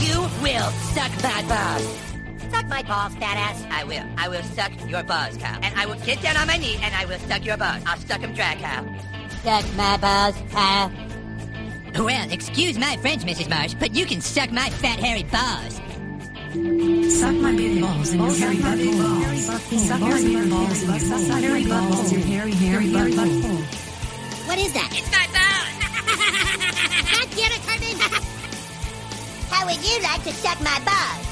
you will suck my balls. Suck my balls, badass. I will. I will suck your balls, cow. And I will get down on my knee and I will suck your balls. I'll suck them dry, Kyle. Suck my balls, cow. Well, excuse my French, Mrs. Marsh, but you can suck my fat, hairy balls. Suck my big balls and your hairy butthole. Suck your big balls in your hairy butthole. Your hairy, hairy butthole. What is that? It's my balls! God damn it, Cartman! How would you like to suck my balls?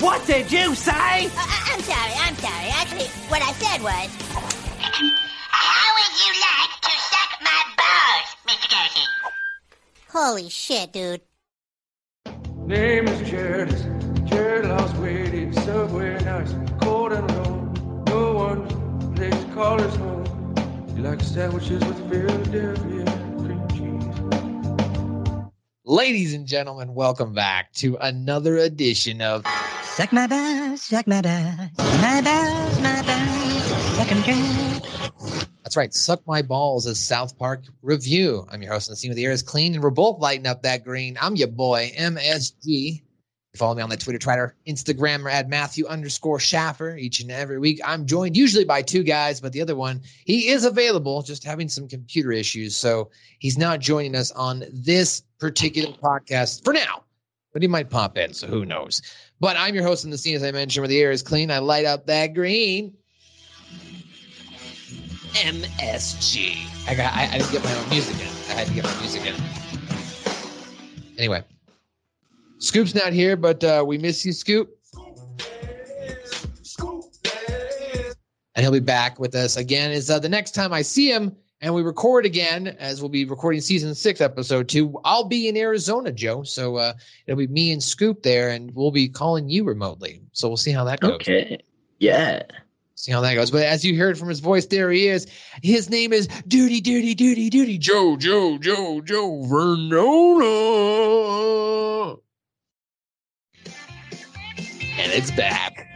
What did you say? Uh, uh, I'm sorry, I'm sorry. Actually, what I said was... How would you like to suck my balls, Mr. Garrison? Holy shit, dude. Name is Jared. Jared lost weight in Subway nights, cold and alone. No one place to call his home. He likes sandwiches with Philadelphia cream cheese. Ladies and gentlemen, welcome back to another edition of Suck my balls, suck my balls, my balls, my balls, suck 'em dry. That's right, Suck My Balls, is South Park review. I'm your host, and the scene of the air is clean, and we're both lighting up that green. I'm your boy, MSG. Follow me on the Twitter, Twitter, Instagram, or at Matthew underscore Schaffer each and every week. I'm joined usually by two guys, but the other one, he is available, just having some computer issues. So he's not joining us on this particular podcast for now, but he might pop in. So who knows? But I'm your host in the scene, as I mentioned, where the air is clean. I light up that green. MSG. I got. I, I didn't get my own music in. I had to get my music in. Anyway, Scoop's not here, but uh, we miss you, Scoop. And he'll be back with us again. Is uh, the next time I see him and we record again, as we'll be recording season six, episode two. I'll be in Arizona, Joe. So uh, it'll be me and Scoop there, and we'll be calling you remotely. So we'll see how that goes. Okay. Yeah. See how that goes. But as you heard from his voice, there he is. His name is Duty, Duty, Duty, Duty, Joe, Joe, Joe, Joe Vernona. And it's back.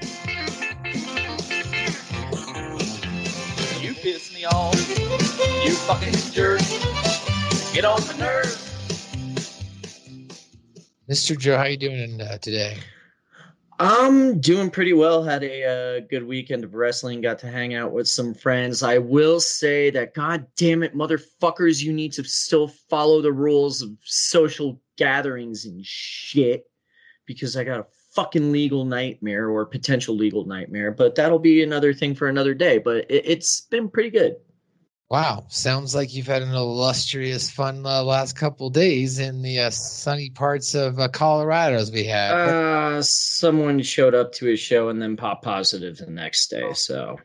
You piss me off. You fucking jerk. Get on my nerves. Mr. Joe, how you doing uh, today? I'm doing pretty well. Had a uh, good weekend of wrestling. Got to hang out with some friends. I will say that, god damn it, motherfuckers, you need to still follow the rules of social gatherings and shit because I got a fucking legal nightmare or potential legal nightmare. But that'll be another thing for another day. But it, it's been pretty good. Wow, sounds like you've had an illustrious, fun uh, last couple days in the uh, sunny parts of uh, Colorado as we had. Uh, someone showed up to his show and then popped positive the next day. So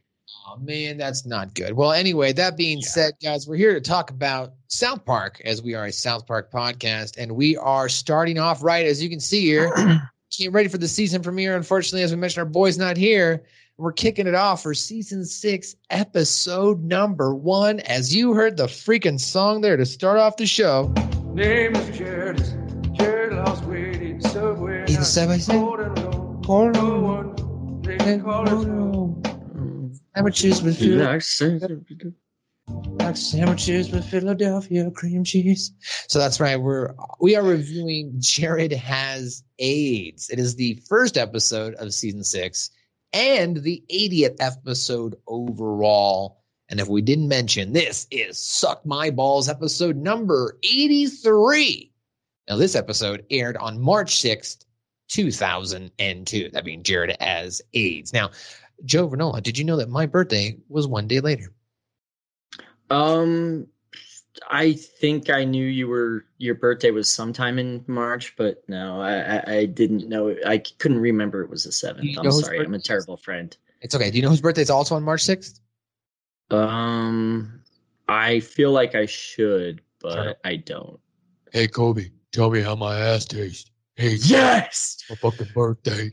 Oh man, that's not good. Well, anyway, that being said, guys, we're here to talk about South Park as we are a South Park podcast, and we are starting off right as you can see here. Getting ready for the season premiere. Unfortunately, as we mentioned, our boy's not here. We're kicking it off for season six, episode number one. As you heard the freaking song there to start off the show. Name is Jared. Jared lost weight in Subway In nights, Subway, cold and alone. Cold and No one place to call his home. Sandwiches with Phil- Relax. Like sandwiches with Philadelphia cream cheese. So that's right. We're we are reviewing Jared has AIDS. It is the first episode of season six and the 80th episode overall. And if we didn't mention, this is Suck My Balls episode number 83. Now, this episode aired on March 6th, 2002. That being Jared as AIDS. Now, Joe Vernola, did you know that my birthday was one day later? Um, I think I knew you were your birthday was sometime in March, but no, I I, I didn't know. I couldn't remember it was the seventh. You I'm sorry. I'm a terrible friend. It's okay. Do you know whose birthday is also on March 6th? Um, I feel like I should, but. I don't. Hey, Kobe, tell me how my ass tastes. Hey, Yes, my fucking birthday.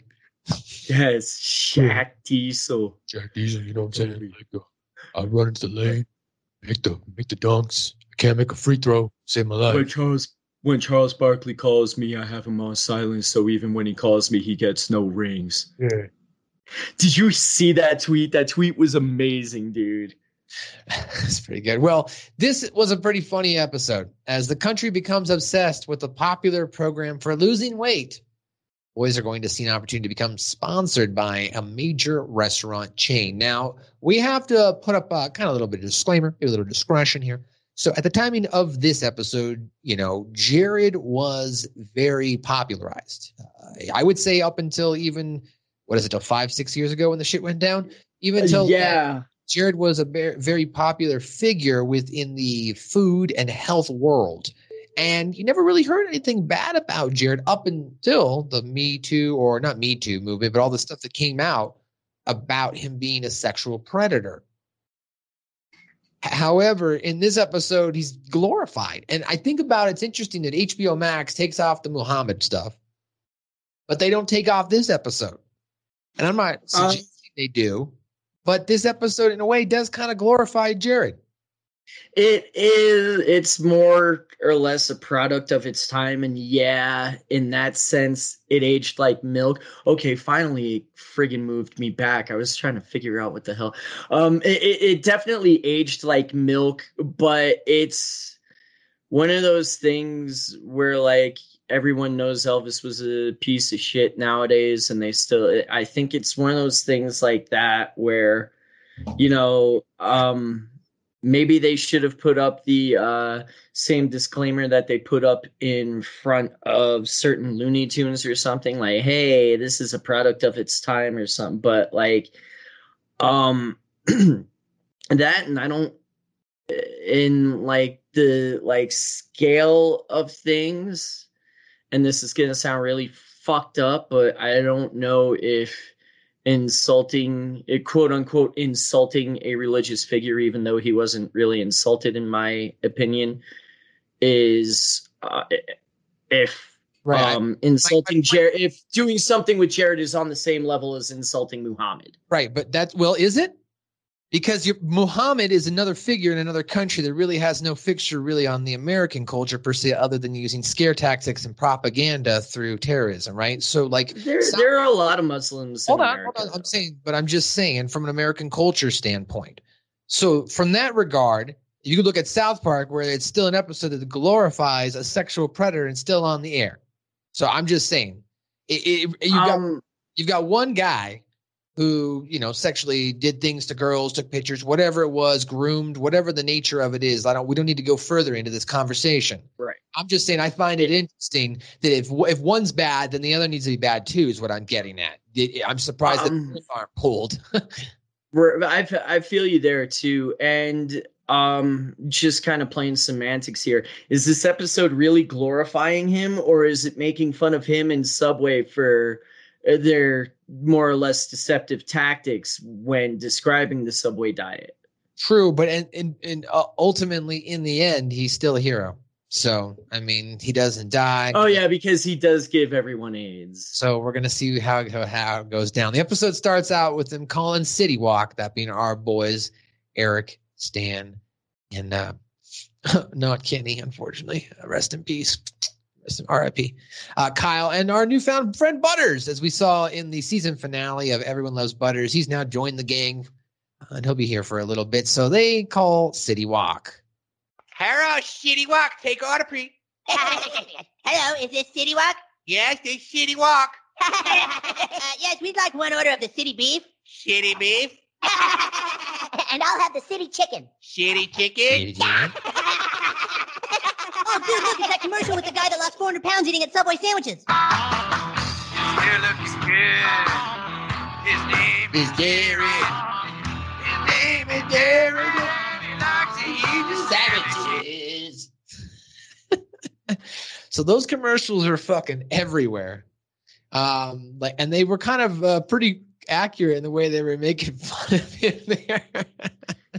yes, Shaq Diesel. Shaq Diesel, you know what I'm saying? Like, uh, I run into the lane, make the make the dunks. I can't make a free throw, save my life. When life. Charles when Charles Barkley calls me, I have him on silence, so even when he calls me, he gets no rings. Yeah. Did you see that tweet? That tweet was amazing, dude. That's pretty good. Well, this was a pretty funny episode as the country becomes obsessed with the popular program for losing weight. Boys are going to see an opportunity to become sponsored by a major restaurant chain. Now, we have to put up a kind of a little bit of disclaimer, a little discretion here. So, at the timing of this episode, you know, Jared was very popularized. Uh, I would say up until even, what is it, till five, six years ago when the shit went down? Even until yeah. Jared was a very popular figure within the food and health world. And you never really heard anything bad about Jared up until the Me Too, or not Me Too movement, but all the stuff that came out about him being a sexual predator. However, in this episode, he's glorified. And I think about it's interesting that HBO Max takes off the Muhammad stuff, but they don't take off this episode. And I'm not Um, suggesting they do, but this episode, in a way, does kind of glorify Jared. It is it's more or less a product of its time and yeah, in that sense it aged like milk. Okay, finally friggin' moved me back. I was trying to figure out what the hell. Um it, it it definitely aged like milk, but it's one of those things where like everyone knows Elvis was a piece of shit nowadays and they still I think it's one of those things like that where you know um maybe they should have put up the uh, same disclaimer that they put up in front of certain Looney Tunes or something like, "Hey, this is a product of its time" or something. But like, um, that and I don't in like the like scale of things, and this is gonna sound really fucked up, but I don't know if insulting eh, quote unquote insulting a religious figure even though he wasn't really insulted in my opinion is uh, if Right. um insulting point- jared if doing something with jared is on the same level as insulting muhammad Right, but that's well, is it? Because your Muhammad is another figure in another country that really has no fixture really on the American culture per se, other than using scare tactics and propaganda through terrorism, right? So, like, there there are a lot of muslims hold on, America, hold on. I'm saying, but I'm just saying from an American culture standpoint. So, from that regard, you could look at South Park, where it's still an episode that glorifies a sexual predator and still on the air. So, I'm just saying, it, it, you got um, you've got one guy who you know sexually did things to girls took pictures whatever it was groomed whatever the nature of it is i don't we don't need to go further into this conversation Right. i'm just saying i find it interesting that if if one's bad then the other needs to be bad too is what i'm getting at i'm surprised Um, that aren't pulled I, I feel you there too. And um, just kind of playing semantics here. Is this episode really glorifying him or is it making fun of him in Subway for uh, their more or less deceptive tactics when describing the Subway diet? true but and and, and uh, ultimately in the end he's still a hero so i mean he doesn't die Oh, yeah, because he does give everyone AIDS. So we're gonna see how how it goes down. The episode starts out with them calling City Wok, that being our boys, Eric, Stan, and uh, not Kenny, unfortunately. Rest in peace. Rest in R.I.P. Uh, Kyle and our newfound friend Butters, as we saw in the season finale of Everyone Loves Butters. He's now joined the gang, uh, and he'll be here for a little bit. So they call City Wok. Hello, City Wok. Take order, please. Hello, is this City Wok? Yes, this City Wok. uh, yes, we'd like one order of the city beef. City beef, and I'll have the city chicken. city chicken. Dude, look, it's that commercial with the guy that lost 400 pounds eating at Subway sandwiches. Still looking good. His name is Jared. His name is Jared. He likes to eat sandwiches. so those commercials are fucking everywhere. Um, like, and they were kind of uh, pretty accurate in the way they were making fun of him there.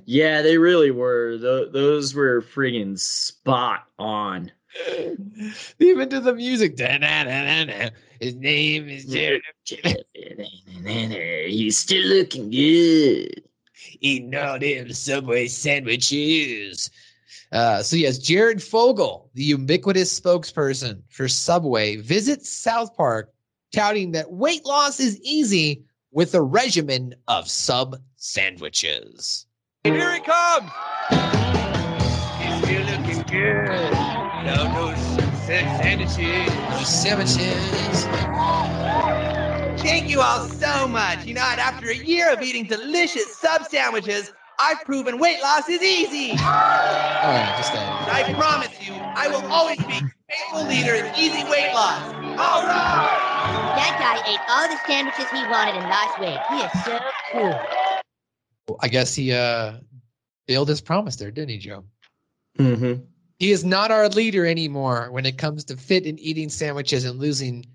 Yeah, they really were. Tho- those were friggin' spot on. Even to the music. Da-na-na-na-na. His name is Jared. He's still looking good. Eating all them Subway sandwiches. Uh, so yes, Jared Fogle, the ubiquitous spokesperson for Subway, visits South Park, touting that weight loss is easy with a regimen of sub sandwiches. And here he comes. He's still looking good. No, no sandwiches. Those sandwiches. Thank you all so much. You know, and after a year of eating delicious sub sandwiches, I've proven weight loss is easy. Oh yeah, just that. I promise you, I will always be faithful leader in easy weight loss. All right. That guy ate all the sandwiches he wanted and lost weight. He is so cool. I guess he uh failed his promise there, didn't he, Joe? Mm-hmm. He is not our leader anymore when it comes to fit and eating sandwiches and losing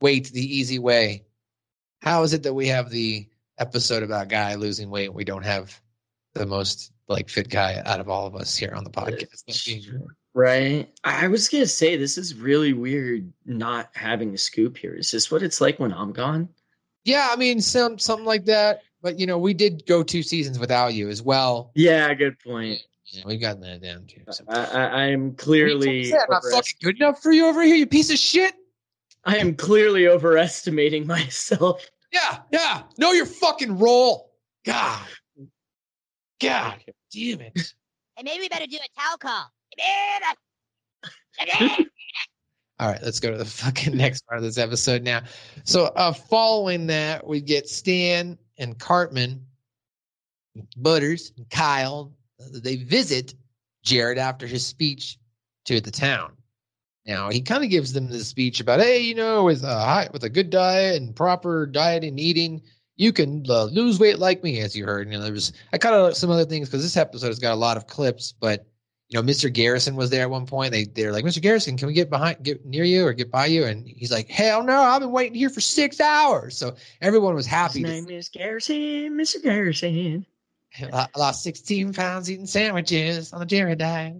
weight the easy way. How is it that we have the episode about guy losing weight? and We don't have the most like fit guy out of all of us here on the podcast. Right. I was gonna say this is really weird not having a scoop here. Is this what it's like when I'm gone? Yeah, I mean some something like that. But you know, we did go two seasons without you as well. Yeah, good point. Yeah, we got that down too. So. I, I, I'm clearly Is that not fucking good enough for you over here, you piece of shit? I am clearly overestimating myself. Yeah, yeah. Know your fucking role. God. God damn it. Hey, maybe we better do a towel call. All right, let's go to the fucking next part of this episode now. So, uh, following that, we get Stan and Cartman, Butters, and Kyle. They visit Jared after his speech to the town. Now, he kind of gives them the speech about, hey, you know, with a high, with a good diet and proper diet and eating, you can uh, lose weight like me, as you heard. You know, there was I cut out some other things because this episode has got a lot of clips, but you know, Mr. Garrison was there at one point. They they're like, Mr. Garrison, can we get behind, get near you or get by you? And he's like, Hell no, I've been waiting here for six hours. So everyone was His happy. to- name is Garrison, Mr. Garrison. I lost 16 pounds eating sandwiches on the Jared diet.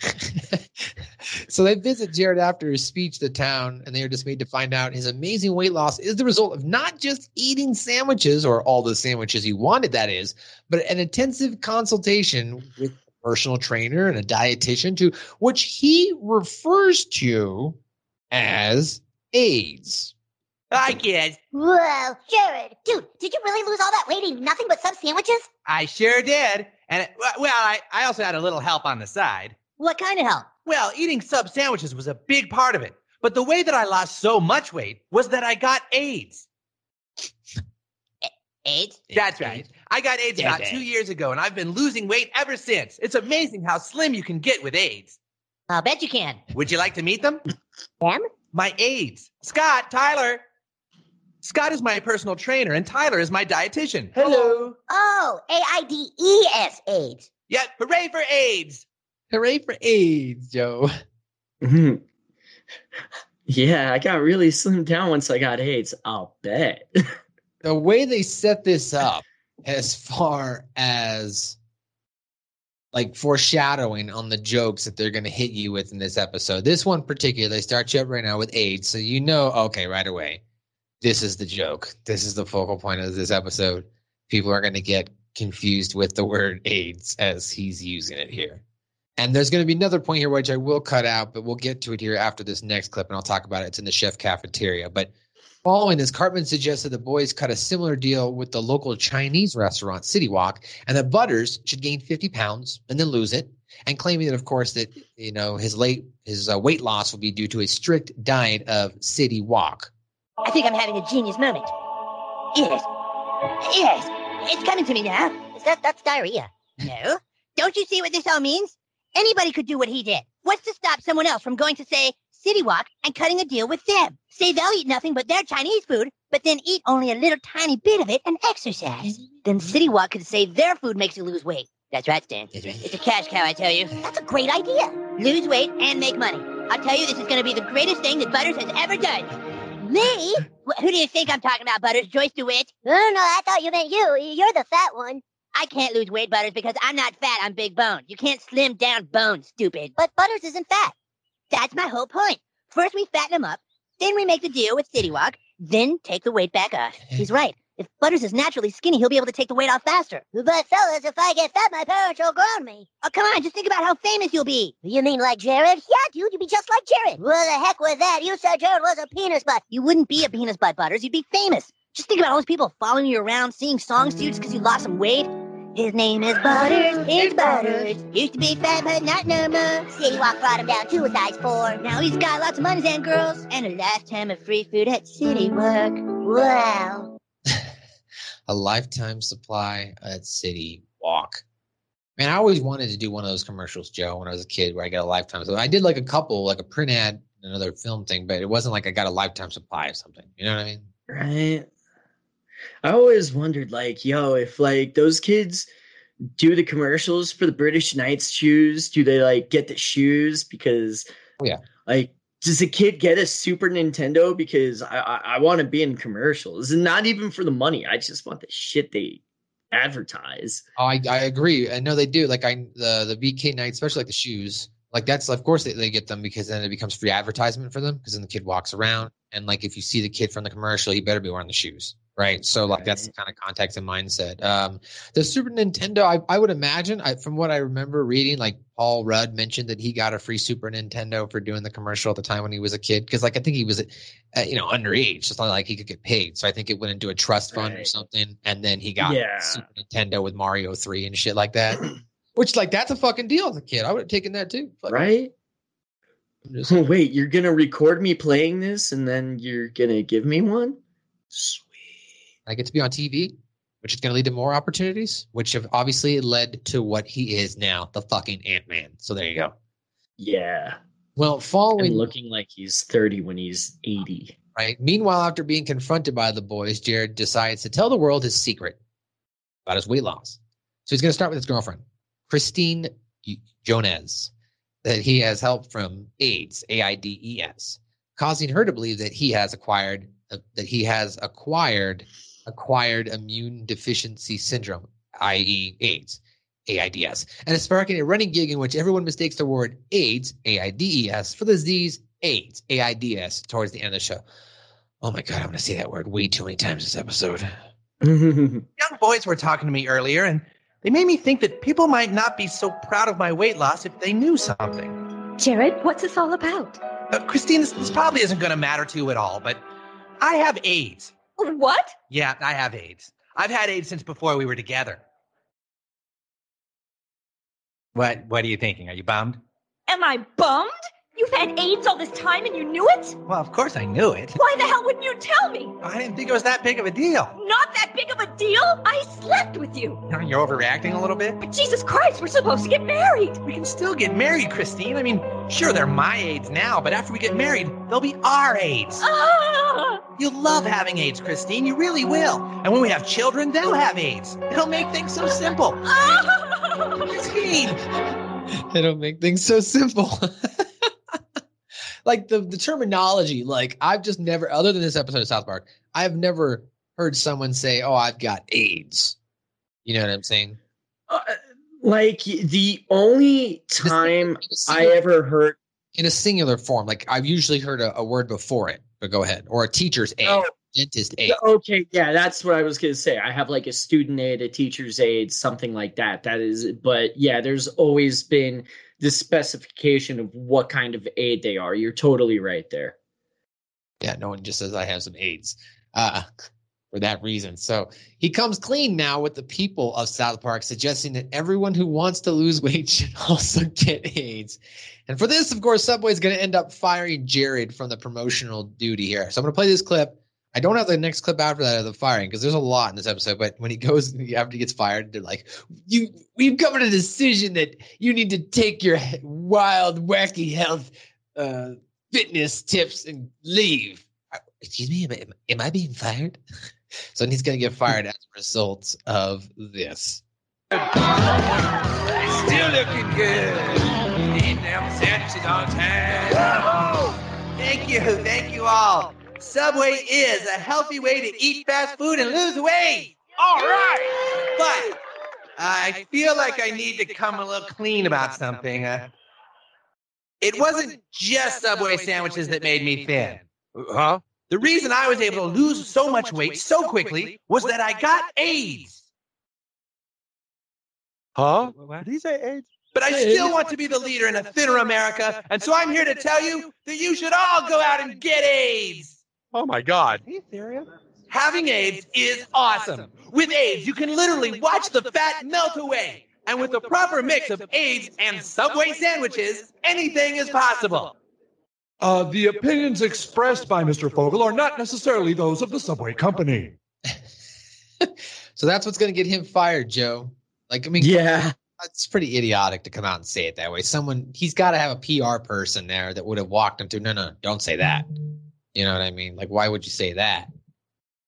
so they visit Jared after his speech to town, and they are dismayed to find out his amazing weight loss is the result of not just eating sandwiches or all the sandwiches he wanted, that is, but an intensive consultation with personal trainer and a dietitian, to which he refers to as AIDS. I guess. Whoa, Jared, dude, did you really lose all that weight eating nothing but sub sandwiches? I sure did. And it, well, I, I also had a little help on the side. What kind of help? Well, eating sub sandwiches was a big part of it. But the way that I lost so much weight was that I got AIDS. AIDS? That's right. I got AIDS about Yeah. two years ago, and I've been losing weight ever since. It's amazing how slim you can get with AIDS. I'll bet you can. Would you like to meet them? Them? My AIDS. Scott, Tyler. Scott is my personal trainer, and Tyler is my dietitian. Hello. Oh, A I D E S AIDS. Yeah, hooray for AIDS. Hooray for AIDS, Joe. Mhm. yeah, I got really slimmed down once I got AIDS. I'll bet. the way they set this up as far as like foreshadowing on the jokes that they're going to hit you with in this episode. This one particular, they start you up right now with AIDS, so you know, okay, right away, this is the joke. This is the focal point of this episode. People are going to get confused with the word AIDS as he's using it here. And there's going to be another point here, which I will cut out, but we'll get to it here after this next clip, and I'll talk about it. It's in the chef cafeteria. But Following this, Cartman suggested the boys cut a similar deal with the local Chinese restaurant, City Wok, and that Butters should gain 50 pounds and then lose it, and claiming that, of course, that you know his late his uh, weight loss will be due to a strict diet of City Wok. I think I'm having a genius moment. Yes. Yes. It's coming to me now. That that's diarrhea? No. Don't you see what this all means? Anybody could do what he did. What's to stop someone else from going to, say, City Wok and cutting a deal with them? Say they'll eat nothing but their Chinese food, but then eat only a little tiny bit of it and exercise. Then City Wok could say their food makes you lose weight. That's right, Stan. That's right. It's a cash cow, I tell you. That's a great idea. Lose weight and make money. I'll tell you, this is going to be the greatest thing that Butters has ever done. Me? Wh- Who do you think I'm talking about, Butters? Joyce DeWitt? No, no, I thought you meant you. You're the fat one. I can't lose weight, Butters, because I'm not fat. I'm big boned. You can't slim down bones, stupid. But Butters isn't fat. That's my whole point. First, we fatten him up. Then we make the deal with City Wok. Then take the weight back off. He's right. If Butters is naturally skinny, he'll be able to take the weight off faster. But fellas, if I get fat, my parents will ground me. Oh, come on. Just think about how famous you'll be. You mean like Jared? Yeah, dude, you'd be just like Jared. Well, the heck with that. You said Jared was a penis butt. You wouldn't be a penis butt, Butters. You'd be famous. Just think about all those people following you around, singing songs to you just because you lost some weight. His name is Butters. It's Butters. Used to be fat, but not no more. City Wok brought him down to a size four. Now he's got lots of money and girls, and a lifetime of free food at City Wok. Wow. a lifetime supply at City Wok. Man, I always wanted to do one of those commercials, Joe, when I was a kid, where I got a lifetime. So I did like a couple, like a print ad, another film thing, but it wasn't like I got a lifetime supply of something. You know what I mean? Right. I always wondered, like, yo, if like those kids do the commercials for the British Knights shoes, do they like get the shoes because, Oh, yeah. like, does a kid get a Super Nintendo because I I, I want to be in commercials, and not even for the money. I just want the shit they advertise. Oh, I, I agree. I know they do. Like I the the VK night, especially like the shoes. Like that's of course they, they get them because then it becomes free advertisement for them because then the kid walks around and like if you see the kid from the commercial, he better be wearing the shoes. Right. So like that's the kind of context and mindset. Um the Super Nintendo, I, I would imagine I, from what I remember reading, like Paul Rudd mentioned that he got a free Super Nintendo for doing the commercial at the time when he was a kid. Cause like I think he was uh, you know, underage. It's not like he could get paid. So I think it went into a trust fund or something. And then he got Yeah. Super Nintendo with Mario 3 and shit like that. Which like that's a fucking deal as a kid. I would have taken that too. Fuck. Right? Just- Wait, you're gonna record me playing this, and then you're gonna give me one? Sweet. I get to be on TV, which is going to lead to more opportunities, which have obviously led to what he is now, the fucking Ant Man. So there you go. Yeah. Well, And looking like he's 30 when he's 80. right. Meanwhile, after being confronted by the boys, Jared decides to tell the world his secret about his weight loss. So he's going to start with his girlfriend, Christine Jones, that he has help from AIDS, A I D E S, causing her to believe that he has acquired uh, that he has acquired acquired immune deficiency syndrome, i.e., AIDS. AIDS, and is sparking a running gig in which everyone mistakes the word AIDS, AIDS, for the disease AIDS, AIDS, towards the end of the show. Oh my God, I'm going to say that word way too many times this episode. Young boys were talking to me earlier, and they made me think that people might not be so proud of my weight loss if they knew something. Jared, what's this all about? Uh, Christine, this, this probably isn't going to matter to you at all, but I have AIDS. What? Yeah, I have AIDS. I've had AIDS since before we were together. What What are you thinking? Are you bummed? Am I bummed? You've had AIDS all this time and you knew it? Well, of course I knew it. Why the hell wouldn't you tell me? I didn't think it was that big of a deal. Not that big of a deal? I slept with you. You're overreacting a little bit. But Jesus Christ, we're supposed to get married. We can still get married, Christine. I mean, sure, they're my AIDS now, but after we get married, they'll be our AIDS. Ah! You'll love having AIDS, Christine. You really will. And when we have children, they'll have AIDS. It'll make things so simple. Ah! Christine! It'll make things so simple. like the, the terminology, like I've just never, other than this episode of South Park, I've never heard someone say, "Oh, I've got AIDS." You know what I'm saying? Uh, like the only time I ever heard in a singular form. Like I've usually heard a, a word before it, but go ahead. Or a teacher's aid, Oh. dentist aid. Okay, yeah, that's what I was gonna say. I have like a student aid, a teacher's aid, something like that. That is, but yeah, there's always been the specification of what kind of aid they are. You're totally right there. Yeah, no one just says I have some AIDS uh, for that reason. So he comes clean now with the people of South Park, suggesting that everyone who wants to lose weight should also get AIDS. And for this, of course, Subway is going to end up firing Jared from the promotional duty here. So I'm going to play this clip I don't have the next clip after that of the firing because there's a lot in this episode. But when he goes after he gets fired, they're like, "You, we've come to the decision that you need to take your wild, wacky health, uh, fitness tips and leave." Excuse me, am I, am I being fired? so he's going to get fired as a result of this. Still looking good. Eating them sandwiches on time. Thank you, thank you all. Subway is a healthy way to eat fast food and lose weight. All right, but I feel like I need to come a little clean about something. Uh, it wasn't just Subway sandwiches that made me thin. Huh? The reason I was able to lose so much weight so quickly was that I got AIDS. Huh? Did he say? AIDS? But I still want to be the leader in a thinner America, and so I'm here to tell you that you should all go out and get AIDS. Oh my God. Having AIDS is awesome. With AIDS, you can literally watch the fat melt away. And with the proper mix of AIDS and Subway sandwiches, anything is possible. Uh, the opinions expressed by Mr. Fogle are not necessarily those of the Subway Company. So that's what's going to get him fired, Joe. Like, I mean, Yeah. it's pretty idiotic to come out and say it that way. Someone he's got to have a PR person there that would have walked him through. No, no, don't say that. You know what I mean? Like, why would you say that?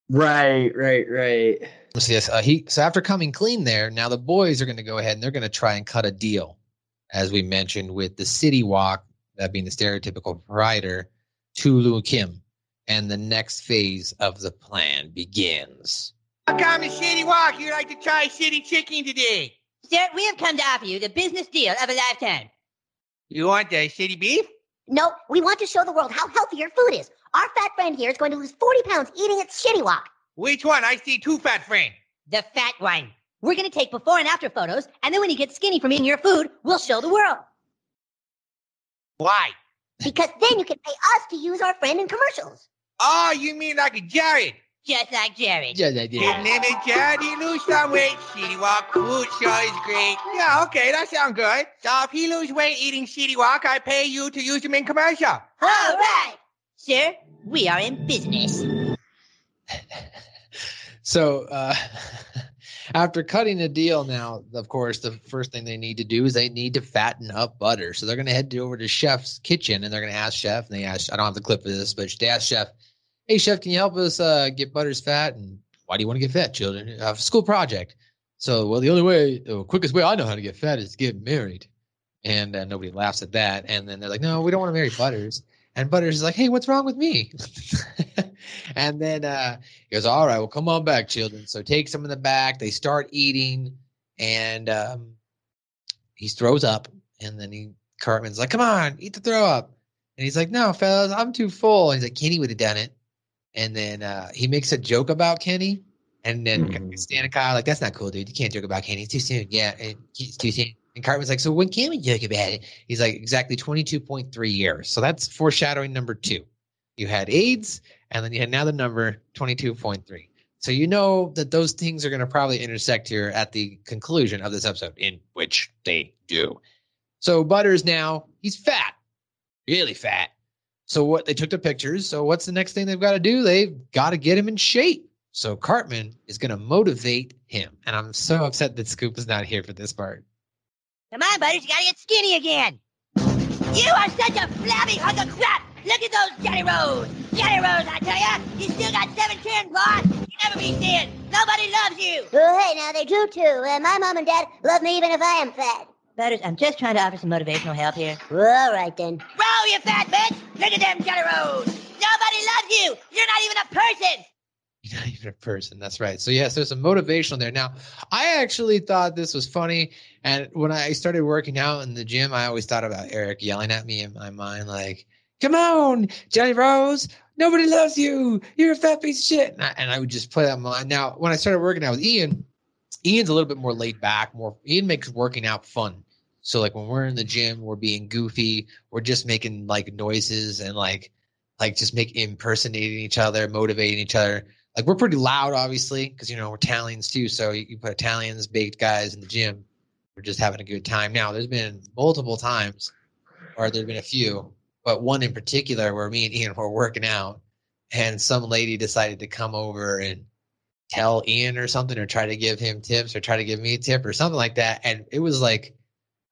Right, right, right. So yes, uh, he. So after coming clean there, now the boys are going to go ahead and they're going to try and cut a deal, as we mentioned with the City Wok, that being the stereotypical provider, to Lu Kim, and the next phase of the plan begins. Welcome to City Wok. You'd like to try city chicken today. Sir, we have come to offer you the business deal of a lifetime. You want the city beef? No, we want to show the world how healthy your food is. Our fat friend here is going to lose 40 pounds eating its shitty wok. Which one? I see two fat friends. The fat one. We're going to take before and after photos, and then when you get skinny from eating your food, we'll show the world. Why? Because then you can pay us to use our friend in commercials. Oh, you mean like a Jared? Just like Jared. Yeah, they His name is Jared. He lose some weight. Shitty Wok food show is great. Yeah, okay, that sounds good. So if he lose weight eating Shitty Wok, I pay you to use him in commercial. All right. Sir, we are in business. So uh, after cutting a deal, now of course the first thing they need to do is they need to fatten up butter. So they're going to head over to Chef's kitchen and they're going to ask Chef. And they ask, I don't have the clip of this, but they ask Chef, "Hey Chef, can you help us uh, get butters fat? And why do you want to get fat, children? A school project." So, well, the only way, the quickest way I know how to get fat is to get married. And uh, nobody laughs at that. And then they're like, "No, we don't want to marry Butters." And Butters is like, "Hey, what's wrong with me?" and then uh, he goes, "All right, well, come on back, children." So take some in the back. They start eating, and um, he throws up. And then he Cartman's like, "Come on, eat the throw up." And he's like, "No, fellas, I'm too full." And he's like, "Kenny would have done it." And then uh, he makes a joke about Kenny. And then Stan and Kyle are like, "That's not cool, dude. You can't joke about Kenny. It's too soon. Yeah, it- it's too soon." And Cartman's like, "So when can we joke about it?" He's like, "Exactly 22.3 years." So that's foreshadowing number two. You had AIDS, and then you had now the number 22.3. So you know that those things are going to probably intersect here at the conclusion of this episode, in which they do. So Butters now he's fat, really fat. So what they took the pictures. So what's the next thing they've got to do? They've got to get him in shape. So Cartman is going to motivate him, and I'm so upset that Scoop is not here for this part. Come on, Butters, you gotta get skinny again. You are such a flabby hunk of crap. Look at those Jelly Rolls. Jelly Rolls, I tell ya. You still got seven chins, boss. You never be thin. Nobody loves you. Oh, hey, now they do too. Uh, my mom and dad love me even if I am fat. Butters, I'm just trying to offer some motivational help here. All right then. Roll, you fat bitch. Look at them Jelly Rolls. Nobody loves you. You're not even a person. You're not even a person. That's right. So yes, there's some motivational there. Now, I actually thought this was funny, and when I started working out in the gym, I always thought about Eric yelling at me in my mind, like, "Come on, Johnny Rose, nobody loves you. You're a fat piece of shit." And I, and I would just play that in my mind. Now, when I started working out with Ian, Ian's a little bit more laid back. More Ian makes working out fun. So like when we're in the gym, we're being goofy. We're just making like noises and like like just make impersonating each other, motivating each other. Like we're pretty loud, obviously, because you know we're Italians too. So you, you put Italians, baked guys in the gym. We're just having a good time. Now, there's been multiple times, or there's been a few, but one in particular where me and Ian were working out, and some lady decided to come over and tell Ian or something, or try to give him tips, or try to give me a tip, or something like that. And it was like,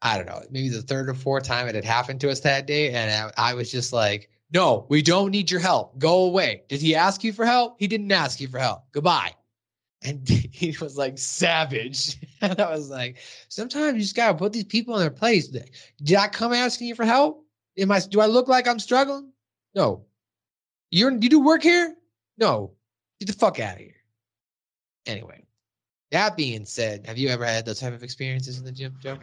I don't know, maybe the third or fourth time it had happened to us that day, and I, I was just like, "No, we don't need your help. Go away." Did he ask you for help? He didn't ask you for help. Goodbye. And he was like savage. And I was like, sometimes you just gotta put these people in their place. Did I come asking you for help? Am I do I look like I'm struggling? No. You're you do work here? No. Get the fuck out of here. Anyway. That being said, have you ever had those type of experiences in the gym, Joe?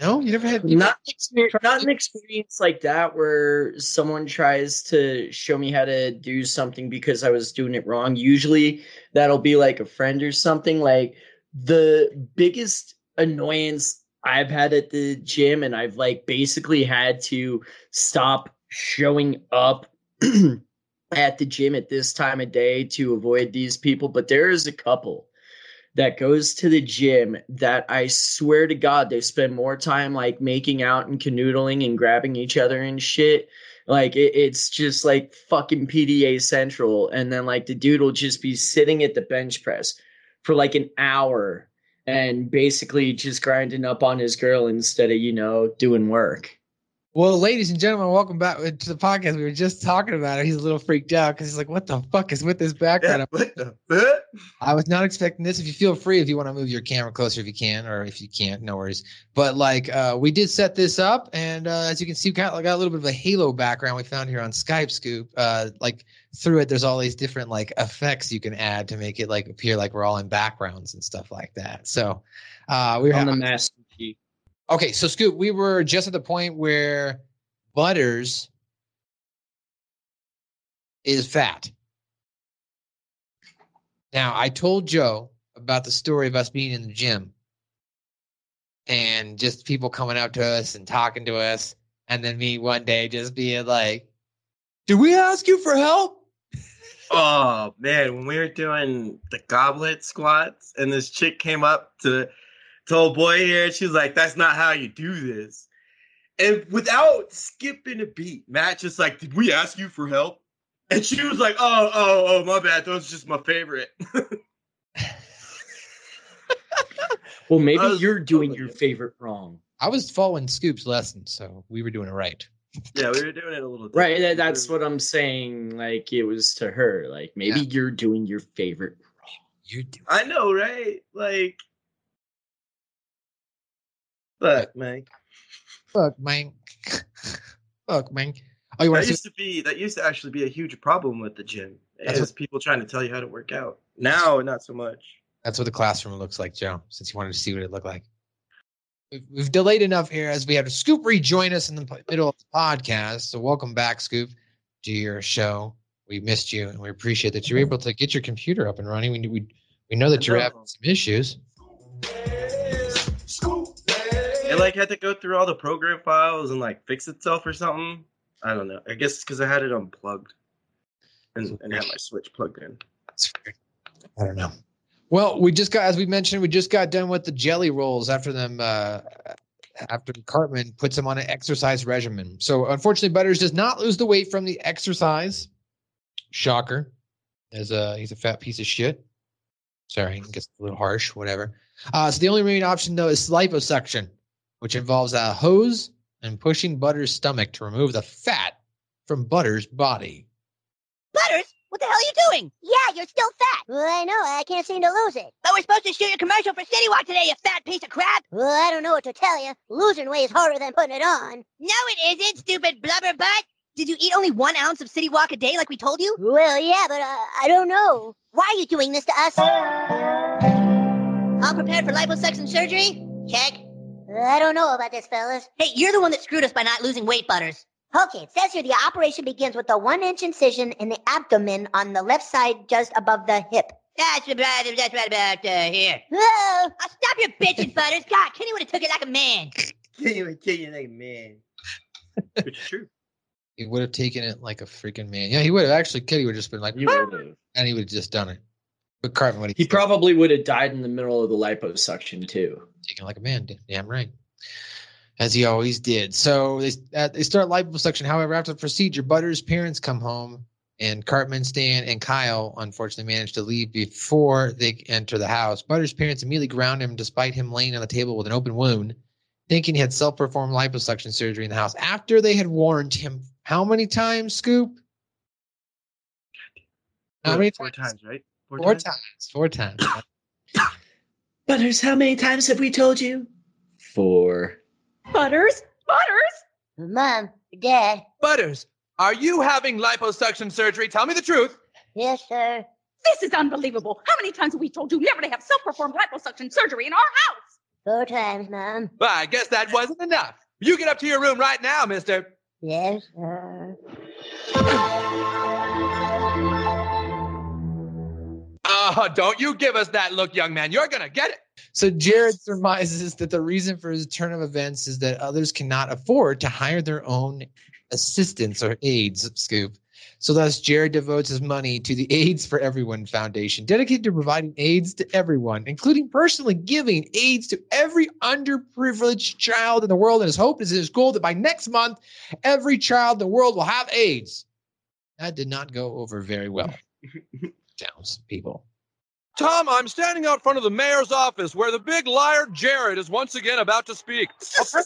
No, you never had you not experience, not an experience like that where someone tries to show me how to do something because I was doing it wrong. Usually that'll be like a friend or something. Like the biggest annoyance I've had at the gym, and I've like basically had to stop showing up at the gym at this time of day to avoid these people. But there is a couple that goes to the gym that I swear to God they spend more time like making out and canoodling and grabbing each other and shit. Like it, it's just like fucking PDA central. And then like the dude will just be sitting at the bench press for like an hour and basically just grinding up on his girl instead of, you know, doing work. Well, ladies and gentlemen, welcome back to the podcast. We were just talking about it. He's a little freaked out because he's like, "What the fuck is with this background?" what the fuck? I was not expecting this. If you feel free, if you want to move your camera closer, if you can, or if you can't, no worries. But like, uh, we did set this up, and uh, as you can see, we got, got a little bit of a Halo background we found here on Skype Scoop. Uh, like through it, there's all these different like effects you can add to make it like appear like we're all in backgrounds and stuff like that. So uh, we were on the having- master key. Okay, so Scoop, we were just at the point where Butters is fat. Now, I told Joe about the story of us being in the gym and just people coming up to us and talking to us, and then me one day just being like, Did we ask you for help? Oh man, when we were doing the goblet squats and this chick came up to to old boy here, and she was like, That's not how you do this. And without skipping a beat, Matt just like, Did we ask you for help? And she was like, Oh, oh, oh, my bad. That was just my favorite. Well, maybe was- you're doing your favorite wrong. I was following Scoop's lesson, so we were doing it right. yeah, we were doing it a little Right, that's what I'm saying. Like it was to her. Like maybe you're doing your favorite. Wrong. You're doing. I know, right? Like, look, man. Fuck, man. Fuck, man. Oh, you that used to be that used to actually be a huge problem with the gym. That's Is people trying to tell you how to work out. Now, not so much. That's what the classroom looks like, Joe, since you wanted to see what it looked like. We've, we've delayed enough here as we have Scoop rejoin us in the middle of the podcast. So, welcome back, Scoop, to your show. We missed you and we appreciate that you're mm-hmm. able to get your computer up and running. We, we, we know that you're having some issues. It like had to go through all the program files and like fix itself or something. I don't know. I guess it's because I had it unplugged and, and had my switch plugged in. I don't know. Well, we just got, as we mentioned, we just got done with the jelly rolls after them, uh, after Cartman puts him on an exercise regimen. So unfortunately, Butters does not lose the weight from the exercise. Shocker. As a, he's a fat piece of shit. Sorry, I guess a little harsh, whatever. Uh, so the only remaining option though is liposuction, which involves a hose and pushing Butters' stomach to remove the fat from Butters' body. Butters, what the hell are you doing? Yeah, you're still fat. Well, I know. I can't seem to lose it. But we're supposed to shoot your commercial for City Wok today, you fat piece of crap. Well, I don't know what to tell you. Losing weight is harder than putting it on. No, it isn't, stupid blubber butt. Did you eat only one ounce of City Wok a day like we told you? Well, yeah, but uh, I don't know. Why are you doing this to us? All prepared for liposuction surgery? Check. I don't know about this, fellas. Hey, you're the one that screwed us by not losing weight, Butters. Okay, it says here the operation begins with a one inch incision in the abdomen on the left side just above the hip. That's about, that's right about uh, here. Oh, Oh, stop your bitching, Butters. God, Kenny would have took it like a man. Can't even kill you like a man. It's true. He would have taken it like a freaking man. Yeah, he would have actually. Kenny would have just been like, You and he would have just done it. But Cartman would He have probably would have died in the middle of the liposuction too. taken it like a man. Damn right. as he always did. So they uh, they start liposuction. However, after the procedure, Butters' parents come home, and Cartman, Stan, and Kyle unfortunately manage to leave before they enter the house. Butters' parents immediately ground him, despite him laying on the table with an open wound, thinking he had self-performed liposuction surgery in the house. After they had warned him, how many times, Scoop? How Four, many four times, right? Four times. Four times. Butters, how many times have we told you? Four. Butters? Butters? Mom, Dad. Butters, are you having liposuction surgery? Tell me the truth. Yes, sir. This is unbelievable. How many times have we told you never to have self-performed liposuction surgery in our house? Four times, Mom. Well, I guess that wasn't enough. You get up to your room right now, mister. Yes, sir. Uh, don't you give us that look, young man. You're going to get it. So Jared surmises that the reason for his turn of events is that others cannot afford to hire their own assistants or aides, Scoop. So thus, Jared devotes his money to the AIDS for Everyone Foundation, dedicated to providing AIDS to everyone, including personally giving AIDS to every underprivileged child in the world. And his hope is his goal that by next month, every child in the world will have AIDS. That did not go over very well. Townspeople. Tom, I'm standing out front of the mayor's office where the big liar Jared is once again about to speak. Jared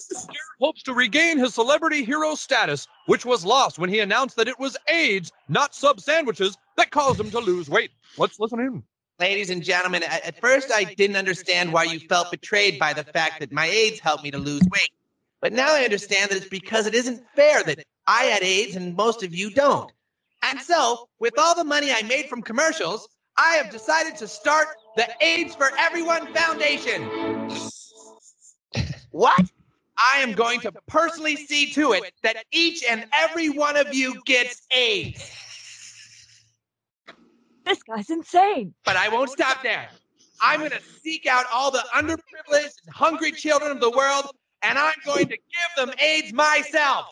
hopes to regain his celebrity hero status, which was lost when he announced that it was AIDS, not sub sandwiches, that caused him to lose weight. Let's listen in. Ladies and gentlemen, at, at first I didn't understand why you felt betrayed by the fact that my AIDS helped me to lose weight. But now I understand that it's because it isn't fair that I had AIDS and most of you don't. And so, with all the money I made from commercials, I have decided to start the AIDS for Everyone Foundation. What? I am going to personally see to it that each and every one of you gets AIDS. This guy's insane. But I won't stop there. I'm going to seek out all the underprivileged and hungry children of the world, and I'm going to give them AIDS myself.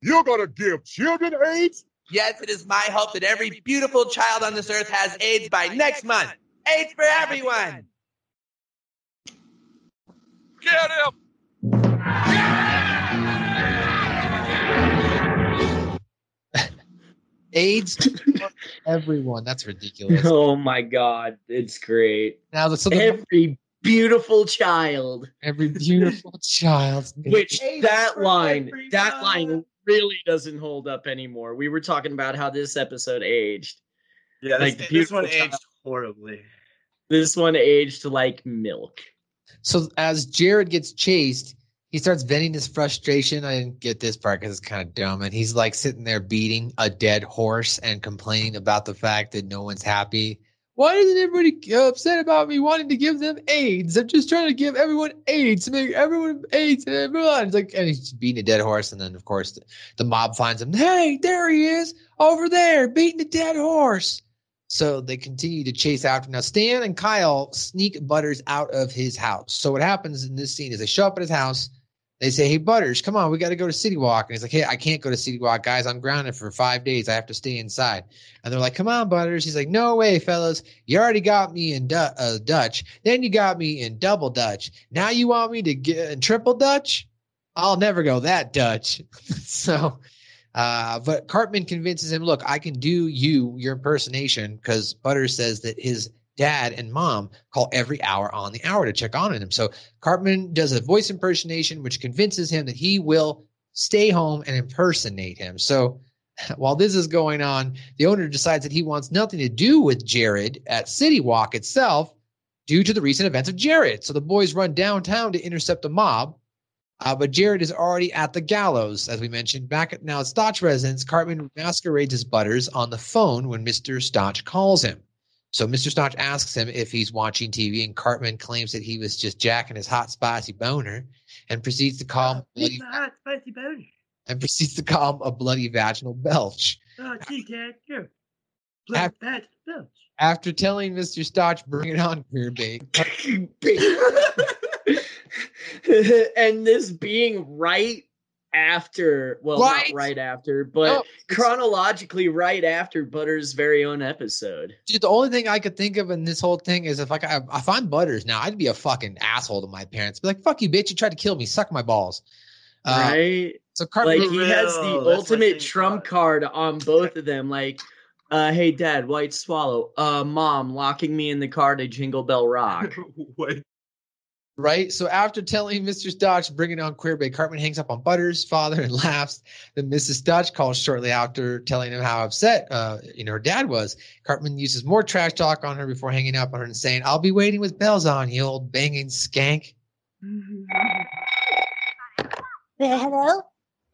You're going to give children AIDS? Yes, it is my hope that every beautiful child on this earth has AIDS by next month. AIDS for everyone. Get him! AIDS for everyone. That's ridiculous. Oh my god, it's great. Now, so the, Every beautiful child. every beautiful child. Which that line, that line really doesn't hold up anymore. We were talking about how this episode aged. Yeah, Like, this, this beautiful one child. aged horribly. This one aged like milk. So as Jared gets chased, he starts venting his frustration. I didn't get this part because it's kind of dumb. And he's like sitting there beating a dead horse and complaining about the fact that no one's happy. Why isn't everybody uh, upset about me wanting to give them AIDS? I'm just trying to give everyone AIDS to make everyone AIDS and everyone. It's like, and he's beating a dead horse. And then, of course, the, the mob finds him. Hey, there he is over there beating a dead horse. So they continue to chase after. Now, Stan and Kyle sneak Butters out of his house. So what happens in this scene is they show up at his house. They say, Hey, Butters, come on, we got to go to City Wok. And he's like, Hey, I can't go to City Wok, guys. I'm grounded for five days. I have to stay inside. And they're like, Come on, Butters. He's like, No way, fellas. You already got me in du- uh, Dutch. Then you got me in double Dutch. Now you want me to get in triple Dutch? I'll never go that Dutch. so uh, but Cartman convinces him, look, I can do you, your impersonation, because Butters says that his dad and mom call every hour on the hour to check on him. So Cartman does a voice impersonation, which convinces him that he will stay home and impersonate him. So while this is going on, the owner decides that he wants nothing to do with Jared at City Wok itself due to the recent events of Jared. So the boys run downtown to intercept the mob. Uh, but Jared is already at the gallows, as we mentioned. Back at now at Stotch residence, Cartman masquerades as Butters on the phone when Mr. Stotch calls him. So Mr. Stotch asks him if he's watching TV, and Cartman claims that he was just jacking his hot, spicy boner, and proceeds to call him bloody, hot, spicy boner. and proceeds to call him a bloody vaginal belch. Oh, gee, cat, here. Af- Blood, fat, belch. After telling Mr. Stotch, "Bring it on, queer bait," and this being right after, well, Right. not right after, but No, chronologically right after Butter's very own episode. Dude, the only thing I could think of in this whole thing is if like I, if I'm Butters now, I'd be a fucking asshole to my parents. Be like, "Fuck you, bitch! You tried to kill me. Suck my balls." Uh, right? So Cartman, like he has the that's ultimate thing. trump card on both of them. Like, uh, hey dad, white swallow. Uh, mom, locking me in the car to Jingle Bell Rock. What? Right? So after telling Mr. Stotch bringing on Queer Bay, Cartman hangs up on Butters' father and laughs. Then Mrs. Stotch calls shortly after, telling him how upset uh, you know her dad was. Cartman uses more trash talk on her before hanging up on her and saying, "I'll be waiting with bells on, you old banging skank." Hello?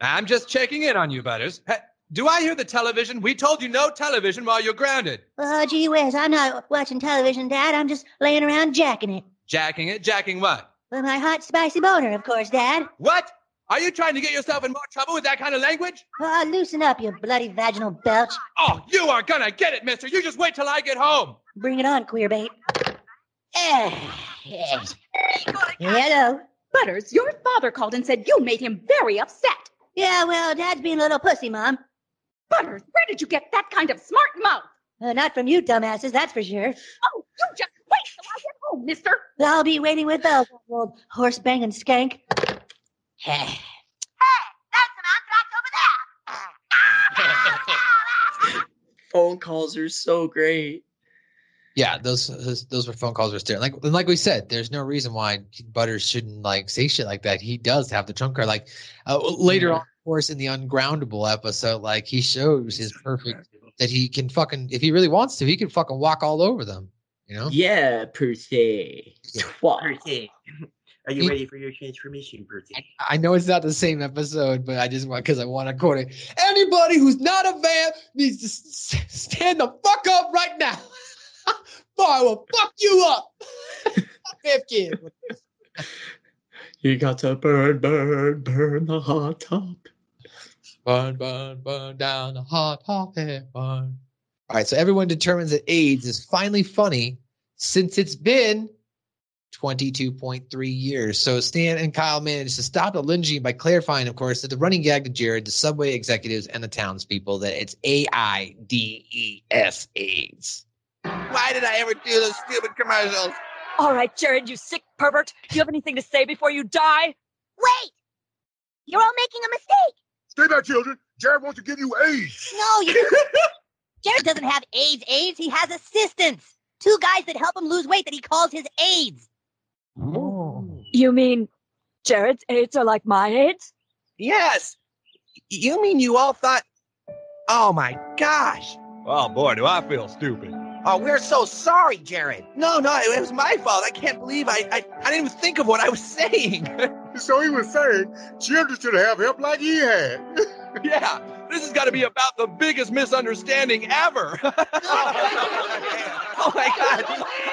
I'm just checking in on you, Butters. Hey, do I hear the television? We told you no television while you're grounded. Oh, gee whiz, I'm not watching television, Dad. I'm just laying around jacking it. Jacking it? Jacking what? With my hot, spicy boner, of course, Dad. What? Are you trying to get yourself in more trouble with that kind of language? Oh, loosen up, you bloody vaginal belch. Oh, you are gonna get it, mister. You just wait till I get home. Bring it on, queer bait. Eh, eh. Hello. Butters, your father called and said you made him very upset. Yeah, well, Dad's being a little pussy, Mom. Butters, where did you get that kind of smart mouth? Uh, not from you, dumbasses, that's for sure. Oh, you just wait till I get home, mister. I'll be waiting with bells, you old horse banging skank. Eh. Phone calls are so great. Yeah, those those, those were phone calls were staring. Like and like we said, there's no reason why Butters shouldn't like say shit like that. He does have the trump card. Like uh, later on, of course, in the ungroundable episode, like he shows his perfect that he can fucking if he really wants to, he can fucking walk all over them. You know? Yeah, per se. Twat. Birthday. Are you ready for your transformation, birthday? I know it's not the same episode, but I just want because I want to quote it. Anybody who's not a vamp needs to s- s- stand the fuck up right now. or I will fuck you up. Vamp kid. You got to burn, burn, burn the hot top. Burn, burn, burn down the hot topic. Burn. All right, so everyone determines that AIDS is finally funny since it's been 22.3 years. So Stan and Kyle managed to stop the lynching by clarifying, of course, that the running gag to Jared, the subway executives, and the townspeople that it's A I D E S AIDS. Why did I ever do those stupid commercials? All right, Jared, you sick pervert. Do you have anything to say before you die? Wait! You're all making a mistake. Stay back, children. Jared wants to give you AIDS. No, you Jared doesn't have AIDS, AIDS. He has assistants. Two guys that help him lose weight that he calls his AIDS. Oh. You mean Jared's AIDS are like my AIDS? Yes. You mean you all thought, oh my gosh. Oh boy, do I feel stupid. Oh, we're so sorry, Jared. No, no, it was my fault. I can't believe I, I, I didn't even think of what I was saying. So he was saying children should have help like he had. yeah, this has got to be about the biggest misunderstanding ever. oh my God.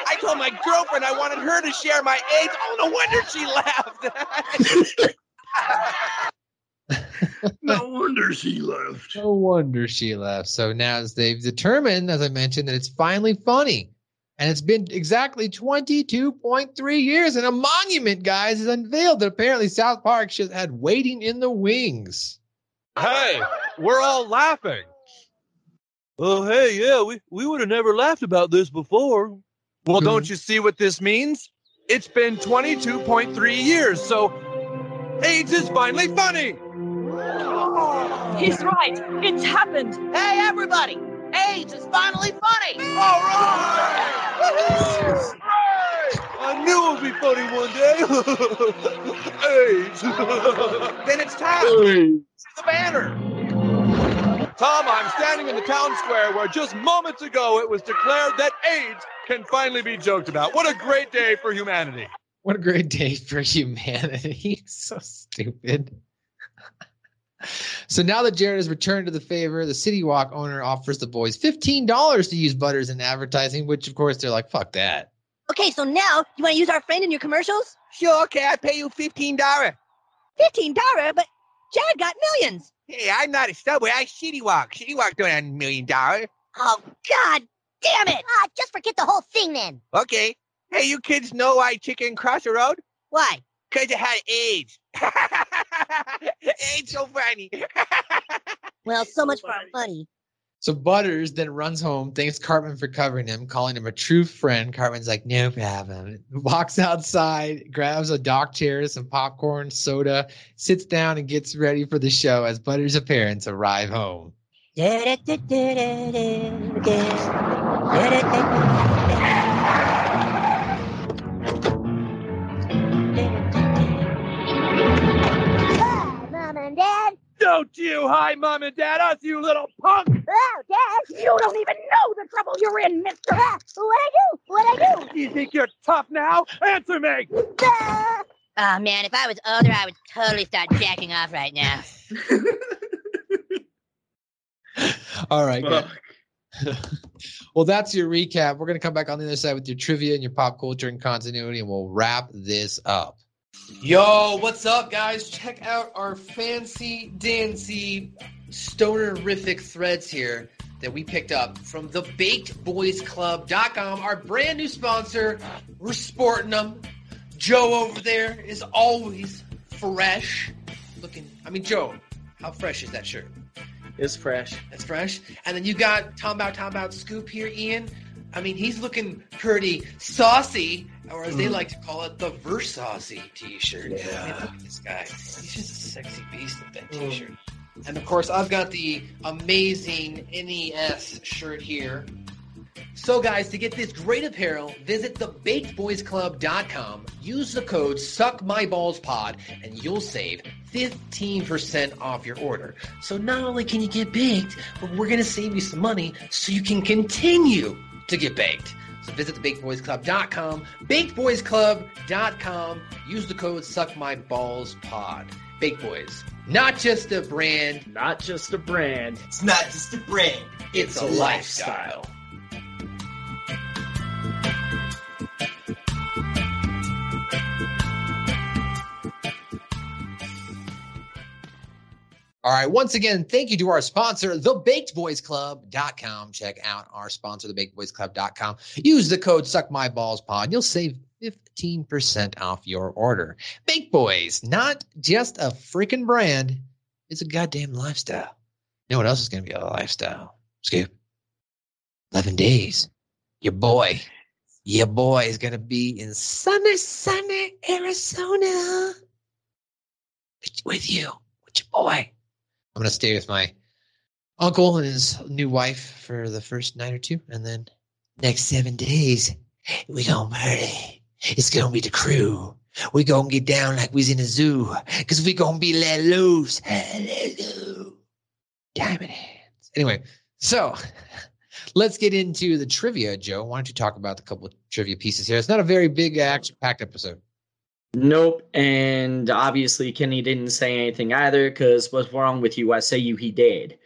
I told my girlfriend I wanted her to share my AIDS. Oh, no wonder she laughed. no wonder she left. No wonder she left. So now as they've determined, as I mentioned, that it's finally funny. And it's been exactly 22.3 years, and a monument, guys, is unveiled that apparently South Park just had waiting in the wings. Hey, we're all laughing. Oh, hey, yeah, we, we would have never laughed about this before. Well, hmm. don't you see what this means? It's been 22.3 years, so AIDS is finally funny. He's right. It's happened. Hey, everybody! AIDS is finally funny! All right! I knew it would be funny one day. AIDS. then it's time. This is the banner. Tom, I'm standing in the town square where just moments ago it was declared that AIDS can finally be joked about. What a great day for humanity. What a great day for humanity. so stupid. so now that Jared has returned to the favor, the City Wok owner offers the boys $15 to use Butters in advertising, which of course they're like, fuck that. Okay, so now you want to use our friend in your commercials? Sure, okay, I'll pay you $15. $15? But Jared got millions. Hey, I'm not a subway. I City Wok. City Wok don't have a million dollars. Oh, God damn it. Ah, just forget the whole thing then. Okay. Hey, you kids know why chicken crossed the road? Why? Because it had AIDS. AIDS so funny. Well, so much for our funny. So Butters then runs home, thanks Cartman for covering him, calling him a true friend. Cartman's like, no problem. Walks outside, grabs a dock chair, some popcorn, soda, sits down, and gets ready for the show as Butters' parents arrive home. Don't you hi, Mom and Dad, us, you little punk! Oh, Dad. You don't even know the trouble you're in, mister. What I do? What I do? Do you think you're tough now? Answer me! Oh man, if I was older, I would totally start jacking off right now. All right. good. well, that's your recap. We're going to come back on the other side with your trivia and your pop culture and continuity, and we'll wrap this up. Yo, what's up, guys? Check out our fancy dancy stonerific threads here that we picked up from the bakedboysclub.com, our brand new sponsor. We're sporting them. Joe over there is always fresh looking. I mean, Joe, how fresh is that shirt? It's fresh. It's fresh. And then you got Tom Bout Tom Bout Scoop here, Ian. I mean, he's looking pretty saucy, or as they Mm. like to call it, the Versaucy t-shirt. Yeah. Look at this guy. He's just a sexy beast with that t-shirt. And of course, I've got the amazing NES shirt here. So, guys, to get this great apparel, visit thebakedboysclub.com. Use the code SuckMyBallsPod, and you'll save 15% off your order. So, not only can you get baked, but we're going to save you some money so you can continue to get baked. So, visit thebakedboysclub.com, bakedboysclub.com. Use the code SuckMyBallsPod. Baked Boys, not just a brand, Not just a brand. It's not just a brand. it's a lifestyle. All right. Once again, thank you to our sponsor, thebakedboysclub.com. Check out our sponsor, thebakedboysclub.com. Use the code SuckMyBallsPod. You'll save 15% off your order. Baked Boys, not just a freaking brand, it's a goddamn lifestyle. You know what else is going to be a lifestyle? Skip. 11 days. Your boy, your boy is going to be in sunny, sunny Arizona with you, with your boy. I'm going to stay with my uncle and his new wife for the first night or two. And then next seven days, we going to party. It's going to be the crew. we going to get down like we's in a zoo because we going to be let loose. Loose. Diamond hands. Anyway, so let's get into the trivia, Joe. Why don't you talk about the couple of trivia pieces here? It's not a very big action packed episode. Nope. And obviously, Kenny didn't say anything either because what's wrong with you? I say you, he did.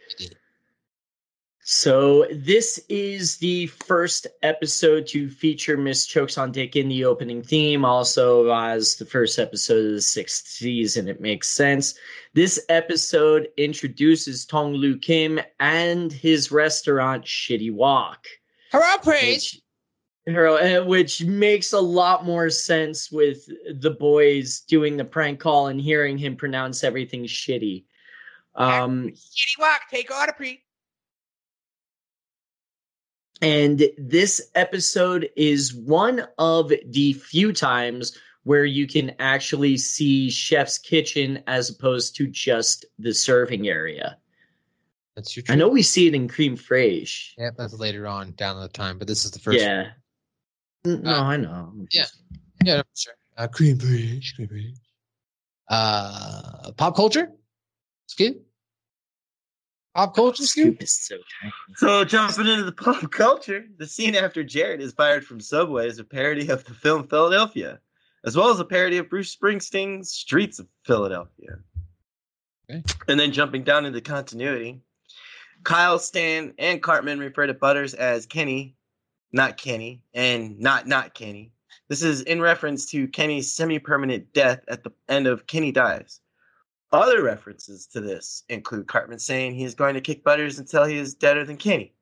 So, this is the first episode to feature Miss Choksondik in the opening theme, also as the first episode of the sixth season. It makes sense. This episode introduces Tuong Lu Kim and his restaurant, Shitty Wok. Hurrah, praise! Hero, uh, which makes a lot more sense with the boys doing the prank call and hearing him pronounce everything shitty. Um, Shitty wok, take order, pre. and this episode is one of the few times where you can actually see Chef's Kitchen as opposed to just the serving area. That's your I know we see it in Cream Fraiche. Yep, that's later on down the time, but this is the first. Yeah. N- No, Uh, I know. Yeah. Yeah, sure. Uh, cream bridge, cream bridge. Uh, pop culture? Scoop? Pop culture, Scoop? is so. So jumping into the pop culture, the scene after Jared is fired from Subway is a parody of the film Philadelphia, as well as a parody of Bruce Springsteen's Streets of Philadelphia. Okay. And then jumping down into continuity, Kyle, Stan, and Cartman refer to Butters as Kenny, not Kenny, and not not Kenny. This is in reference to Kenny's semi-permanent death at the end of Kenny Dies. Other references to this include Cartman saying he is going to kick Butters until he is deader than Kenny.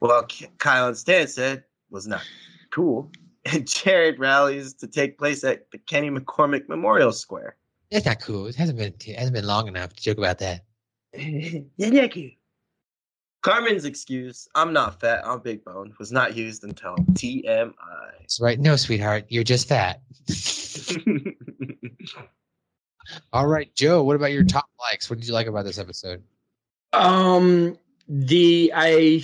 Well, K- Kyle and Stan said was not cool. And Jared rallies to take place at the Kenny McCormick Memorial Square. That's not cool. It hasn't been it hasn't been long enough to joke about that. yeah, thank you. Cartman's excuse, I'm not fat, I'm big bone, was not used until TMI. That's right. No, sweetheart, you're just fat. All right, Joe. What about your top likes? What did you like about this episode? Um, the I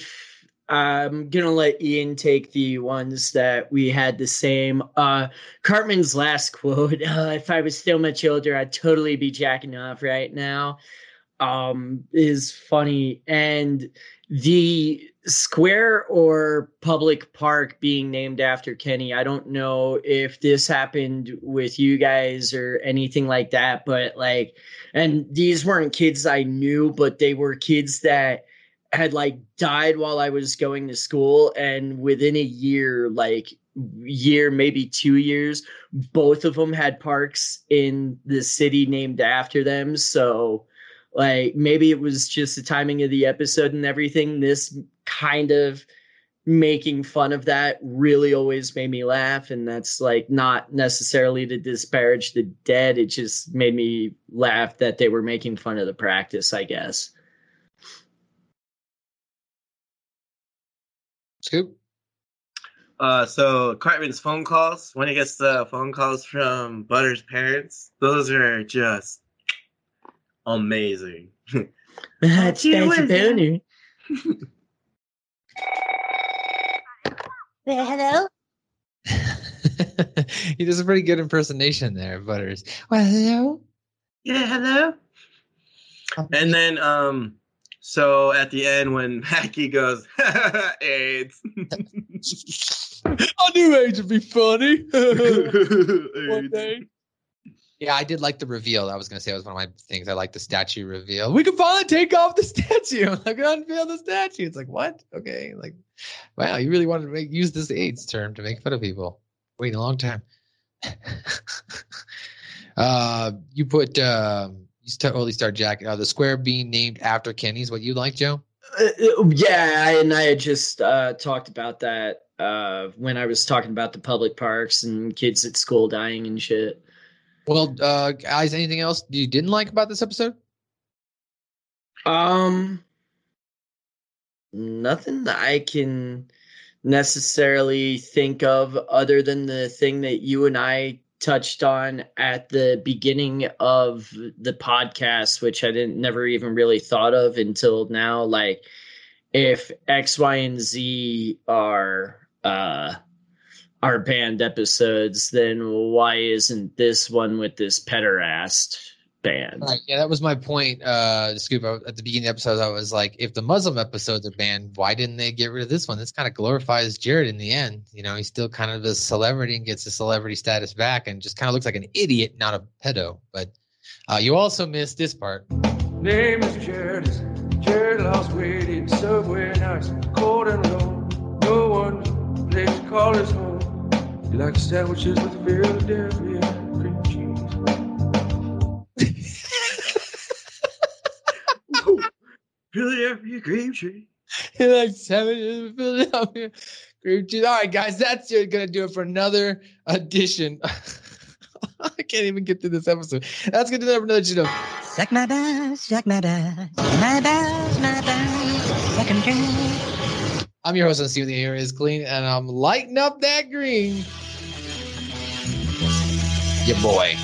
I'm gonna let Ian take the ones that we had the same. Uh, Cartman's last quote: uh, "If I was still much older, I'd totally be jacking off right now." Um, is funny, and the square or public park being named after Kenny. I don't know if this happened with you guys or anything like that, but like, and these weren't kids I knew, but they were kids that had like died while I was going to school. And within a year, like, year, maybe two years, both of them had parks in the city named after them. So, like maybe it was just the timing of the episode and everything. This kind of making fun of that really always made me laugh and that's like not necessarily to disparage the dead. It just made me laugh that they were making fun of the practice i guess. Scoop? Uh, so Cartman's phone calls when he gets the phone calls from Butter's parents, those are just amazing. that's Gee that's a whiz, boner. Hello? he does a pretty good impersonation there, Butters. Well, hello. Yeah, hello. And then, um, so at the end when Mackey goes, AIDS. I knew AIDS would be funny. One day. Yeah, I did like the reveal. I was gonna say it was one of my things. I like the statue reveal. We can finally take off the statue. I Like unveil the statue. It's like what? Okay, like wow, you really wanted to make use this AIDS term to make fun of people. Waiting a long time. uh, you put um, you totally start Jack. Uh, the square being named after Kenny's what you like, Joe? Uh, uh, yeah, I, and I had just uh, talked about that uh, when I was talking about the public parks and kids at school dying and shit. Well, uh, guys, anything else you didn't like about this episode? Um, nothing that I can necessarily think of other than the thing that you and I touched on at the beginning of the podcast, which I didn't never even really thought of until now. Like, if X, Y, and Z are uh are banned episodes, then why isn't this one with this pederast banned? Right. Yeah, that was my point. Uh, Scoop at the beginning of the episode, I was like, if the Muslim episodes are banned, why didn't they get rid of this one? This kind of glorifies Jared in the end. You know, he's still kind of a celebrity and gets his celebrity status back, and just kind of looks like an idiot, not a pedo. But uh, you also missed this part. Name is Jared. Jared lost weight in Subway nights, cold and low. No one place to call his home. He likes sandwiches with Philadelphia cream cheese. Philadelphia cream cheese. He likes sandwiches with Philadelphia cream cheese. All right, guys, that's going to do it for another edition. I can't even get through this episode. That's going to do it for another edition of Suck my balls, suck my balls, my balls, my balls. Suck 'em dry. I'm your host on See What the Air is Clean, and I'm lighting up that green. Your boy,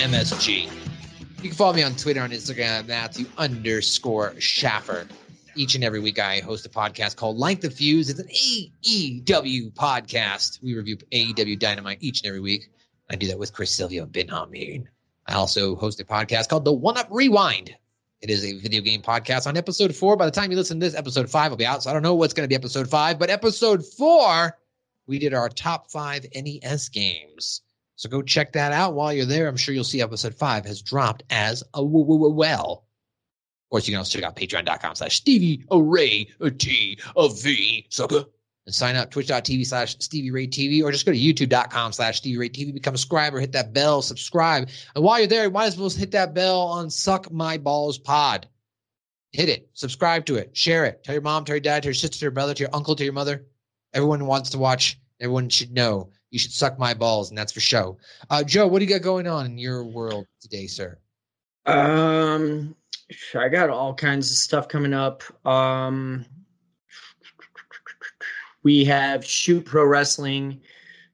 MSG. You can follow me on Twitter and Instagram at Matthew underscore Schaffer. Each and every week, I host a podcast called Like the Fuse. It's an AEW podcast. We review AEW Dynamite each and every week. I do that with Chris Silvio Bin Hamid. I also host a podcast called The One Up Rewind. It is a video game podcast on episode four. By the time you listen to this, episode five will be out. So I don't know what's going to be episode five, but episode four, we did our top five NES games. So go check that out while you're there. I'm sure you'll see episode five has dropped as a well. Of course, you can also check out patreon.com slash Stevie Array T of V sucker. And sign up twitch.tv slash Stevie Ray TV or just go to youtube.com slash Stevie Ray TV. Become a subscriber, hit that bell, subscribe. And while you're there, you might as well hit that bell on Suck My Balls Pod. Hit it, subscribe to it, share it. Tell your mom, tell your dad, tell your sister, to your brother, to your uncle, to your mother. Everyone wants to watch. Everyone should know. You should suck my balls, and that's for show. Uh, Joe, what do you got going on in your world today, sir? Um, I got all kinds of stuff coming up. Um, we have Shoot Pro Wrestling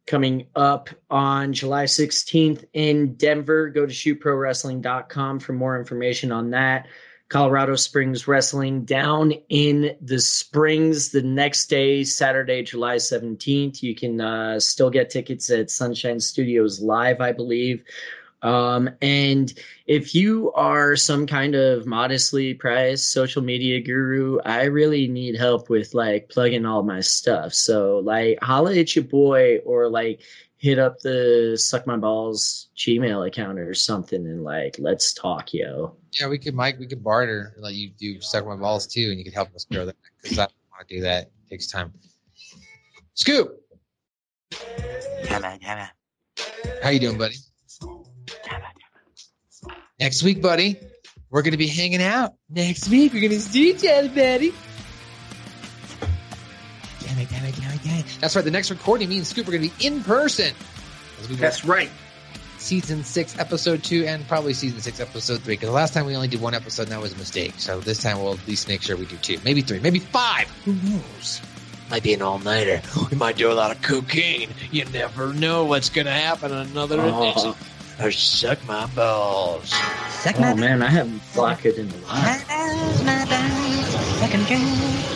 coming up on July 16th in Denver. Go to shootprowrestling.com for more information on that. Colorado Springs Wrestling down in the Springs the next day, Saturday, July 17th. You can uh, still get tickets at Sunshine Studios Live, I believe. Um, and if you are some kind of modestly priced social media guru, I really need help with like plugging all my stuff. So like holla at your boy or like hit up the suck my balls Gmail account or something and like let's talk, yo. Yeah, we could, Mike. We could barter. Let you do suck my balls too, and you could help us grow that because I don't want to do that. It takes time. Scoop, Come on, come on. how you doing, buddy? Next week, buddy, we're gonna be hanging out. Next week, we're gonna see each other, buddy. Damn it, damn it, damn it, damn it. That's right. The next recording, me and Scoop are gonna be in person. That's right. Season six, episode two, and probably season six, episode three. Because the last time we only did one episode, and that was a mistake. So this time we'll at least make sure we do two, maybe three, maybe five. Who knows? Might be an all nighter. We might do a lot of cocaine. You never know what's gonna happen on another uh-huh. edition. Or suck my balls. Suck Oh man, I haven't blocked it in a while. my balls, my balls, suck 'em dry.